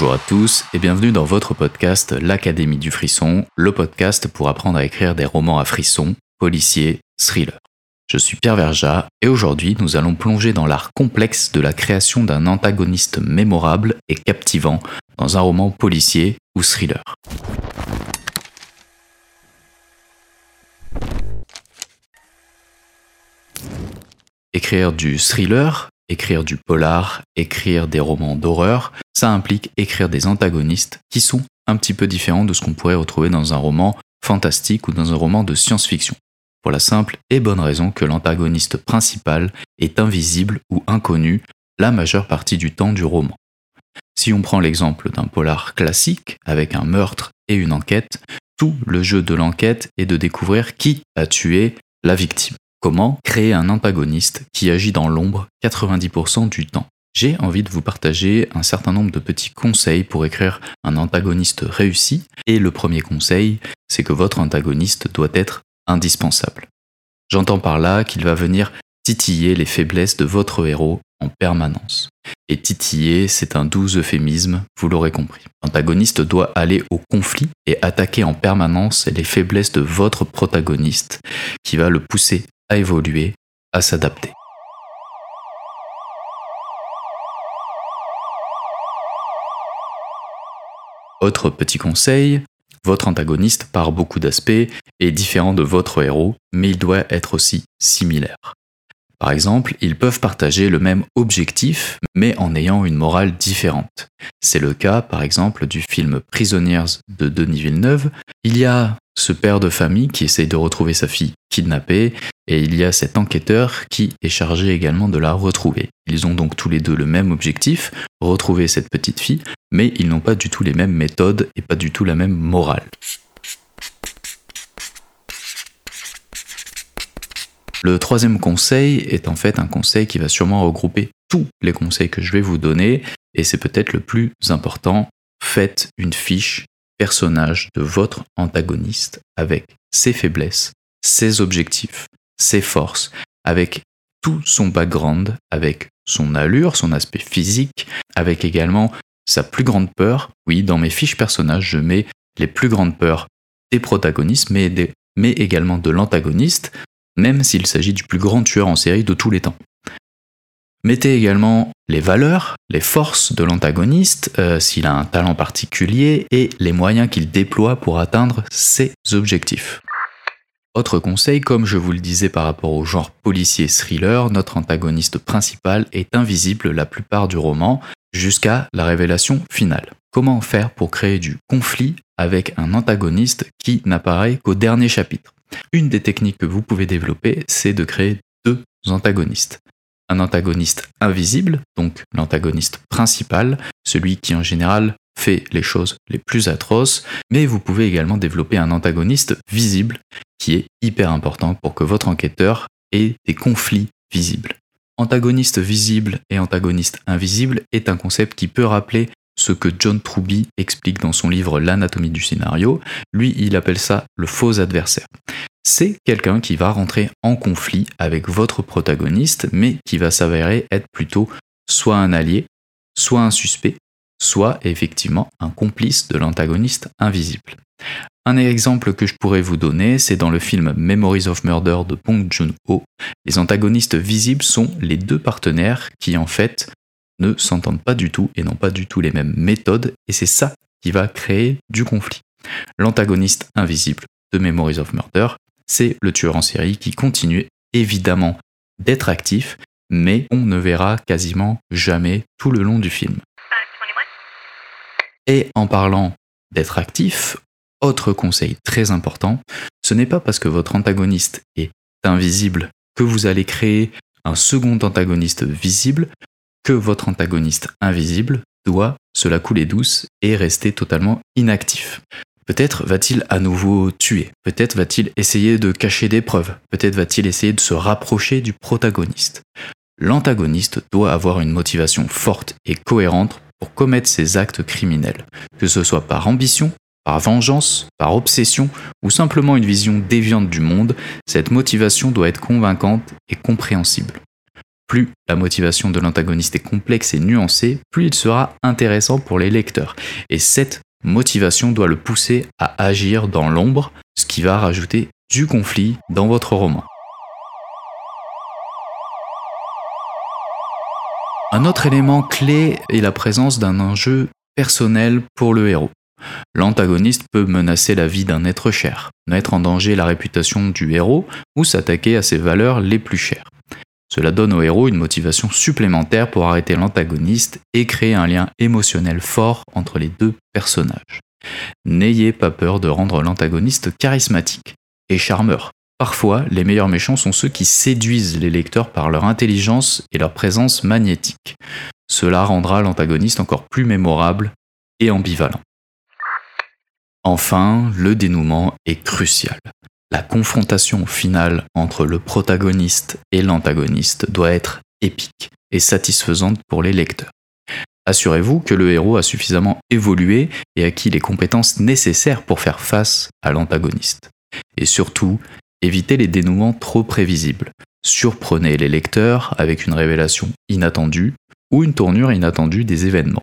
Bonjour à tous et bienvenue dans votre podcast L'Académie du Frisson, le podcast pour apprendre à écrire des romans à frisson, policiers, thrillers. Je suis Pierre Verja et aujourd'hui nous allons plonger dans l'art complexe de la création d'un antagoniste mémorable et captivant dans un roman policier ou thriller. Écrire du thriller, écrire du polar, écrire des romans d'horreur, ça implique écrire des antagonistes qui sont un petit peu différents de ce qu'on pourrait retrouver dans un roman fantastique ou dans un roman de science-fiction pour la simple et bonne raison que l'antagoniste principal est invisible ou inconnu la majeure partie du temps du roman. Si on prend l'exemple d'un polar classique avec un meurtre et une enquête, tout le jeu de l'enquête est de découvrir qui a tué la victime. Comment créer un antagoniste qui agit dans l'ombre 90% du temps? J'ai envie de vous partager un certain nombre de petits conseils pour écrire un antagoniste réussi. Et le premier conseil, c'est que votre antagoniste doit être indispensable. J'entends par là qu'il va venir titiller les faiblesses de votre héros en permanence. Et titiller, c'est un doux euphémisme, vous l'aurez compris. L'antagoniste doit aller au conflit et attaquer en permanence les faiblesses de votre protagoniste, qui va le pousser à évoluer, à s'adapter. Autre petit conseil, votre antagoniste, par beaucoup d'aspects, est différent de votre héros, mais il doit être aussi similaire. Par exemple, ils peuvent partager le même objectif, mais en ayant une morale différente. C'est le cas, par exemple, du film Prisonniers de Denis Villeneuve. Il y a ce père de famille qui essaye de retrouver sa fille kidnappée, et il y a cet enquêteur qui est chargé également de la retrouver. Ils ont donc tous les deux le même objectif, retrouver cette petite fille, mais ils n'ont pas du tout les mêmes méthodes et pas du tout la même morale. Le troisième conseil est en fait un conseil qui va sûrement regrouper tous les conseils que je vais vous donner, et c'est peut-être le plus important. Faites une fiche personnage de votre antagoniste avec ses faiblesses, ses objectifs, ses forces, avec tout son background, avec son allure, son aspect physique, avec également sa plus grande peur. Oui, dans mes fiches personnages, je mets les plus grandes peurs des protagonistes, mais, mais également de l'antagoniste, même s'il s'agit du plus grand tueur en série de tous les temps. Mettez également les valeurs, les forces de l'antagoniste, euh, s'il a un talent particulier, et les moyens qu'il déploie pour atteindre ses objectifs. Autre conseil, comme je vous le disais par rapport au genre policier-thriller, notre antagoniste principal est invisible la plupart du roman, jusqu'à la révélation finale. Comment faire pour créer du conflit avec un antagoniste qui n'apparaît qu'au dernier chapitre? Une des techniques que vous pouvez développer, c'est de créer deux antagonistes un antagoniste invisible, donc l'antagoniste principal, celui qui en général fait les choses les plus atroces, mais vous pouvez également développer un antagoniste visible qui est hyper important pour que votre enquêteur ait des conflits visibles. Antagoniste visible et antagoniste invisible est un concept qui peut rappeler ce que John Truby explique dans son livre L'anatomie du scénario. Lui, il appelle ça le faux adversaire c'est quelqu'un qui va rentrer en conflit avec votre protagoniste, mais qui va s'avérer être plutôt soit un allié, soit un suspect, soit effectivement un complice de l'antagoniste invisible. Un exemple que je pourrais vous donner, c'est dans le film Memories of Murder de Bong Joon-ho. Les antagonistes visibles sont les deux partenaires qui en fait ne s'entendent pas du tout et n'ont pas du tout les mêmes méthodes, et c'est ça qui va créer du conflit. L'antagoniste invisible de Memories of Murder, c'est le tueur en série qui continue évidemment d'être actif, mais on ne verra quasiment jamais tout le long du film. Et en parlant d'être actif, autre conseil très important, ce n'est pas parce que votre antagoniste est invisible que vous allez créer un second antagoniste visible que votre antagoniste invisible doit se la couler douce et rester totalement inactif. Peut-être va-t-il à nouveau tuer, peut-être va-t-il essayer de cacher des preuves, peut-être va-t-il essayer de se rapprocher du protagoniste. L'antagoniste doit avoir une motivation forte et cohérente pour commettre ses actes criminels, que ce soit par ambition, par vengeance, par obsession ou simplement une vision déviante du monde, cette motivation doit être convaincante et compréhensible. Plus la motivation de l'antagoniste est complexe et nuancée, plus il sera intéressant pour les lecteurs. Et cette motivation doit le pousser à agir dans l'ombre, ce qui va rajouter du conflit dans votre roman. Un autre élément clé est la présence d'un enjeu personnel pour le héros. L'antagoniste peut menacer la vie d'un être cher, mettre en danger la réputation du héros ou s'attaquer à ses valeurs les plus chères. Cela donne au héros une motivation supplémentaire pour arrêter l'antagoniste et créer un lien émotionnel fort entre les deux personnages. N'ayez pas peur de rendre l'antagoniste charismatique et charmeur. Parfois, les meilleurs méchants sont ceux qui séduisent les lecteurs par leur intelligence et leur présence magnétique. Cela rendra l'antagoniste encore plus mémorable et ambivalent. Enfin, le dénouement est crucial. La confrontation finale entre le protagoniste et l'antagoniste doit être épique et satisfaisante pour les lecteurs. Assurez-vous que le héros a suffisamment évolué et acquis les compétences nécessaires pour faire face à l'antagoniste. Et surtout, évitez les dénouements trop prévisibles. Surprenez les lecteurs avec une révélation inattendue ou une tournure inattendue des événements.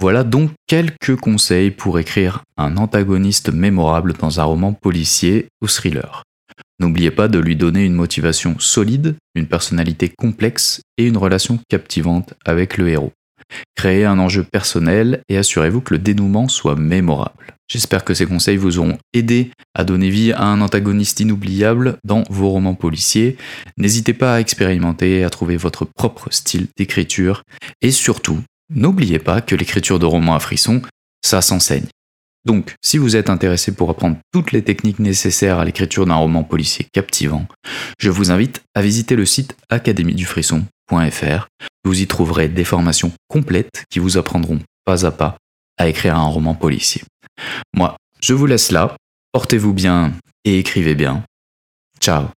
Voilà donc quelques conseils pour écrire un antagoniste mémorable dans un roman policier ou thriller. N'oubliez pas de lui donner une motivation solide, une personnalité complexe et une relation captivante avec le héros. Créez un enjeu personnel et assurez-vous que le dénouement soit mémorable. J'espère que ces conseils vous auront aidé à donner vie à un antagoniste inoubliable dans vos romans policiers. N'hésitez pas à expérimenter, à trouver votre propre style d'écriture et surtout, N'oubliez pas que l'écriture de romans à frissons, ça s'enseigne. Donc, si vous êtes intéressé pour apprendre toutes les techniques nécessaires à l'écriture d'un roman policier captivant, je vous invite à visiter le site académiedufrisson.fr. Vous y trouverez des formations complètes qui vous apprendront pas à pas à écrire un roman policier. Moi, je vous laisse là, portez-vous bien et écrivez bien. Ciao